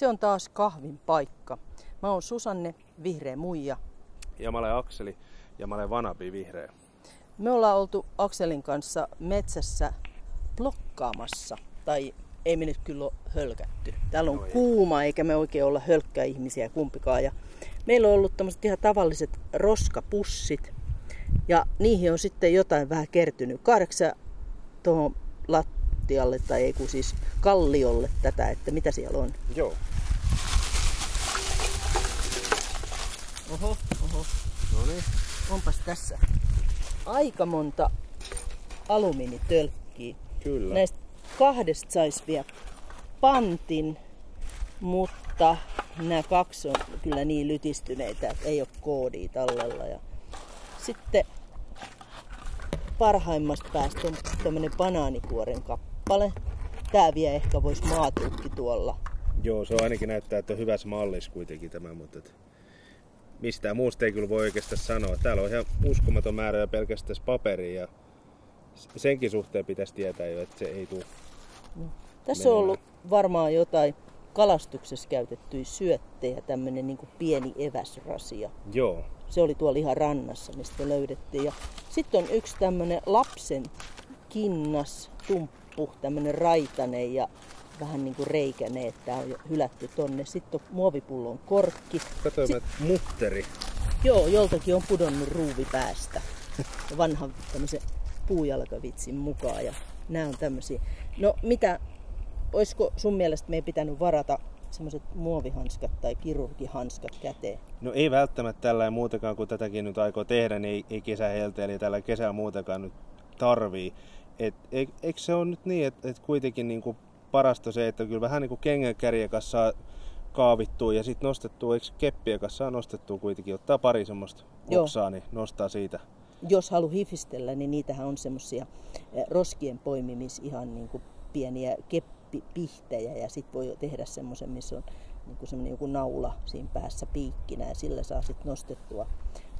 Se on taas kahvin paikka. Mä oon Susanne, vihreä muija. Ja mä olen Akseli ja mä olen Vanapi, vihreä. Me ollaan oltu Akselin kanssa metsässä blokkaamassa. Tai ei me nyt kyllä ole hölkätty. Täällä on no kuuma eikä me oikein olla hölkkäihmisiä kumpikaan. Ja meillä on ollut tämmöiset ihan tavalliset roskapussit. Ja niihin on sitten jotain vähän kertynyt. Kahdeksan tuohon lattialle tai ei kun siis kalliolle tätä, että mitä siellä on. Joo. Oho, oho. No niin. Onpas tässä aika monta alumiinitölkkiä. Kyllä. Näistä kahdesta saisi vielä pantin, mutta nämä kaksi on kyllä niin lytistyneitä, että ei ole koodia tallella. Ja sitten parhaimmasta päästä on tämmöinen banaanikuoren kappale. Tää vielä ehkä voisi maatuukki tuolla. Joo, se on ainakin näyttää, että on hyvässä mallissa kuitenkin tämä, mutta et mistään muusta ei kyllä voi oikeastaan sanoa. Täällä on ihan uskomaton määrä jo pelkästään paperia ja senkin suhteen pitäisi tietää jo, että se ei tule no. Tässä menemään. on ollut varmaan jotain kalastuksessa käytettyjä syöttejä, tämmöinen niin pieni eväsrasia. Joo. Se oli tuolla ihan rannassa, mistä löydettiin. Ja sitten on yksi tämmöinen lapsen kinnas, tumppu, tämmöinen raitane ja vähän niin kuin reikäne, että on hylätty tonne. Sitten on muovipullon korkki. Katsoin, Sit... mutteri. Joo, joltakin on pudonnut ruuvi päästä. Vanhan tämmöisen puujalkavitsin mukaan. Ja nämä on tämmöisiä. No mitä, olisiko sun mielestä meidän pitänyt varata semmoiset muovihanskat tai kirurgihanskat käteen? No ei välttämättä tällä muutakaan, kun tätäkin nyt aikoo tehdä, niin ei, ei kesäheltä, eli tällä kesällä muutakaan nyt tarvii. Et, eikö se ole nyt niin, että et kuitenkin niin kuin parasta se, että kyllä vähän niin kuin kengänkärjen kanssa saa kaavittua ja sitten nostettua, eikö keppiä kanssa saa nostettua kuitenkin, ottaa pari semmoista oksaa, niin nostaa siitä. Jos halu hifistellä, niin niitähän on semmoisia eh, roskien poimimis ihan niin kuin pieniä keppipihtejä ja sitten voi tehdä semmoisen, missä on niin kuin semmoinen joku naula siinä päässä piikkinä ja sillä saa sitten nostettua.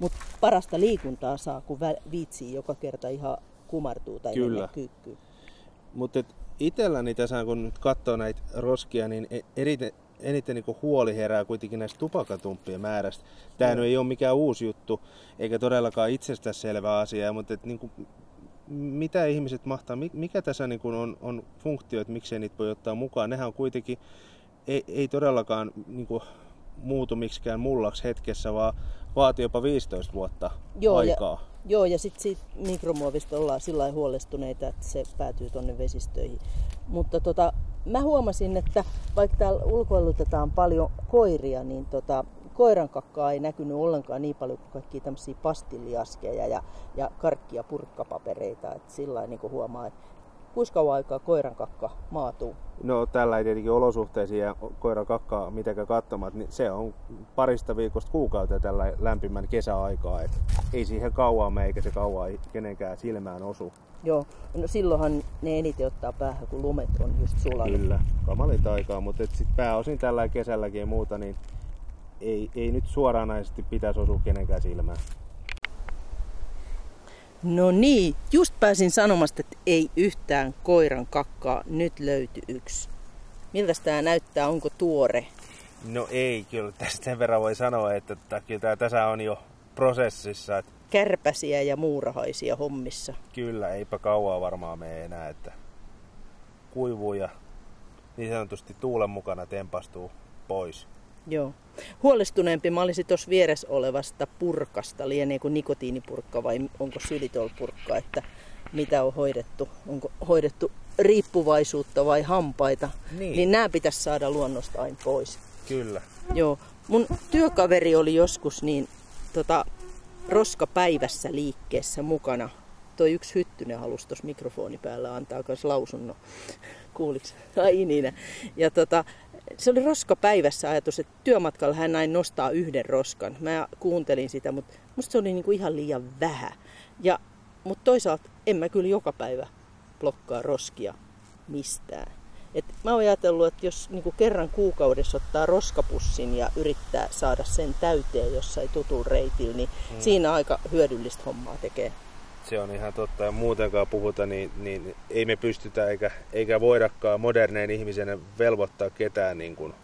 Mutta parasta liikuntaa saa, kun viitsii joka kerta ihan kumartuu tai Kyllä. kyykkyy. Mutta itselläni tässä kun nyt katsoo näitä roskia, niin e- eriten, eniten niin huoli herää kuitenkin näistä tupakatumppien määrästä. Tämä no. ei ole mikään uusi juttu, eikä todellakaan itsestäänselvä asia, mutta et, niin kuin, mitä ihmiset mahtaa, mikä tässä niin kuin on, on funktio, että miksei niitä voi ottaa mukaan. Nehän on kuitenkin, ei, ei todellakaan niin kuin, muutu miksikään mullaksi hetkessä, vaan vaatii jopa 15 vuotta Joo, aikaa. Ja, joo, ja sitten siitä mikromuovista ollaan sillä huolestuneita, että se päätyy tuonne vesistöihin. Mutta tota, mä huomasin, että vaikka täällä ulkoilutetaan paljon koiria, niin tota, koiran kakkaa ei näkynyt ollenkaan niin paljon kuin kaikkia tämmöisiä pastilliaskeja ja, ja karkkia purkkapapereita. Että sillä niin huomaa, että kuinka kauan aikaa koiran kakka maatuu? No tällä ei tietenkin olosuhteisiin ja koiran kakkaa mitenkään katsomaan, niin se on parista viikosta kuukautta tällä lämpimän kesäaikaa. Et ei siihen kauan mene eikä se kauan kenenkään silmään osu. Joo, no silloinhan ne eniten ottaa päähän, kun lumet on just sulanut. Kyllä, kamalit aikaa, mutta sitten pääosin tällä kesälläkin ja muuta, niin ei, ei nyt suoranaisesti pitäisi osua kenenkään silmään. No niin, just pääsin sanomasta, että ei yhtään koiran kakkaa. Nyt löytyy yksi. Miltä tämä näyttää? Onko tuore? No ei, kyllä tästä sen verran voi sanoa, että kyllä tämä tässä on jo prosessissa. Että... Kärpäsiä ja muurahaisia hommissa. Kyllä, eipä kauaa varmaan mene enää, että kuivuu ja niin sanotusti tuulen mukana tempastuu pois. Joo. Huolestuneempi mä olisin tuossa vieressä olevasta purkasta, lienee kuin nikotiinipurkka vai onko sylitolpurkka, että mitä on hoidettu, onko hoidettu riippuvaisuutta vai hampaita, niin, niin nämä pitäisi saada luonnosta aina pois. Kyllä. Joo. Mun työkaveri oli joskus niin tota, roskapäivässä liikkeessä mukana. Toi yksi hyttynen halusi tuossa mikrofoni päällä antaa myös lausunnon. Kuuliks? Ai niin. Ja tota, se oli roskapäivässä ajatus, että työmatkalla hän näin nostaa yhden roskan. Mä kuuntelin sitä, mutta musta se oli niinku ihan liian vähän. Ja, mutta toisaalta en mä kyllä joka päivä blokkaa roskia mistään. Et mä oon ajatellut, että jos niinku kerran kuukaudessa ottaa roskapussin ja yrittää saada sen täyteen jossain tutulla reitillä, niin mm. siinä aika hyödyllistä hommaa tekee se on ihan totta. Ja muutenkaan puhuta, niin, niin ei me pystytä eikä, eikä voidakaan moderneen ihmisen velvoittaa ketään niin kuin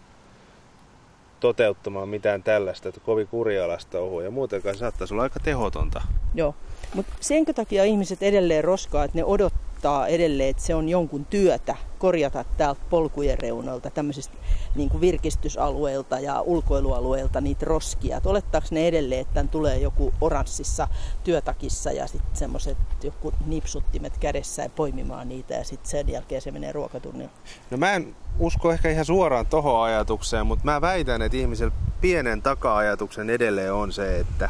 toteuttamaan mitään tällaista, että kovin kurialasta ohua ja muutenkaan saattaisi olla aika tehotonta. Joo, mutta senkö takia ihmiset edelleen roskaa, että ne odottaa edelleen, että se on jonkun työtä korjata täältä polkujen reunalta, tämmöisistä niin kuin virkistysalueilta ja ulkoilualueilta niitä roskia. Et olettaako ne edelleen, että tämän tulee joku oranssissa työtakissa ja sitten semmoiset joku nipsuttimet kädessä ja poimimaan niitä ja sitten sen jälkeen se menee ruokatunnille? No mä en usko ehkä ihan suoraan tohon ajatukseen, mutta mä väitän, että ihmisellä pienen taka-ajatuksen edelleen on se, että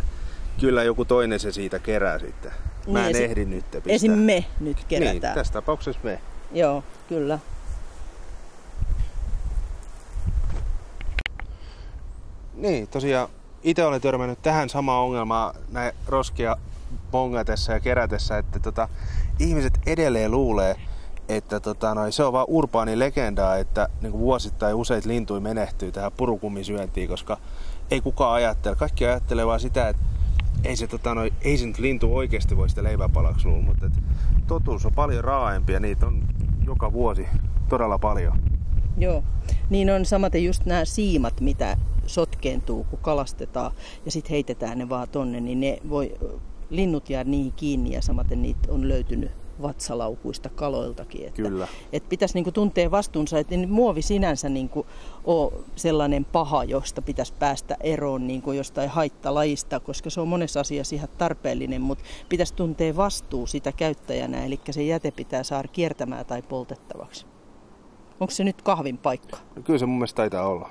kyllä joku toinen se siitä kerää sitten. Mä Niin, en esi- ehdi nyt pistää. Esim. me nyt Niin, kerätään. tässä tapauksessa me. Joo, kyllä. Niin, tosiaan itse olen törmännyt tähän samaan ongelmaan näin roskia bongatessa ja kerätessä, että tota, ihmiset edelleen luulee, että tota, noi, se on vaan urbaani legendaa, että niin kuin vuosittain useita lintuja menehtyy tähän purukumisyöntiin, koska ei kukaan ajattele. Kaikki ajattelee vaan sitä, että ei se, tota, noi, ei se nyt lintu oikeasti voi sitä leiväpalaksi luulla, mutta et, totuus on paljon raaempi ja niitä on joka vuosi todella paljon. Joo. Niin on samaten just nämä siimat, mitä sotkeentuu, kun kalastetaan ja sitten heitetään ne vaan tonne, niin ne voi, linnut jää niihin kiinni ja samaten niitä on löytynyt vatsalaukuista kaloiltakin. Että, Kyllä. Että pitäisi niinku tuntea vastuunsa, että muovi sinänsä niinku ole sellainen paha, josta pitäisi päästä eroon niinku jostain haittalajista, koska se on monessa asiassa ihan tarpeellinen, mutta pitäisi tuntea vastuu sitä käyttäjänä, eli se jäte pitää saada kiertämään tai poltettavaksi. Onko se nyt kahvin paikka? Kyllä se mun mielestä taitaa olla.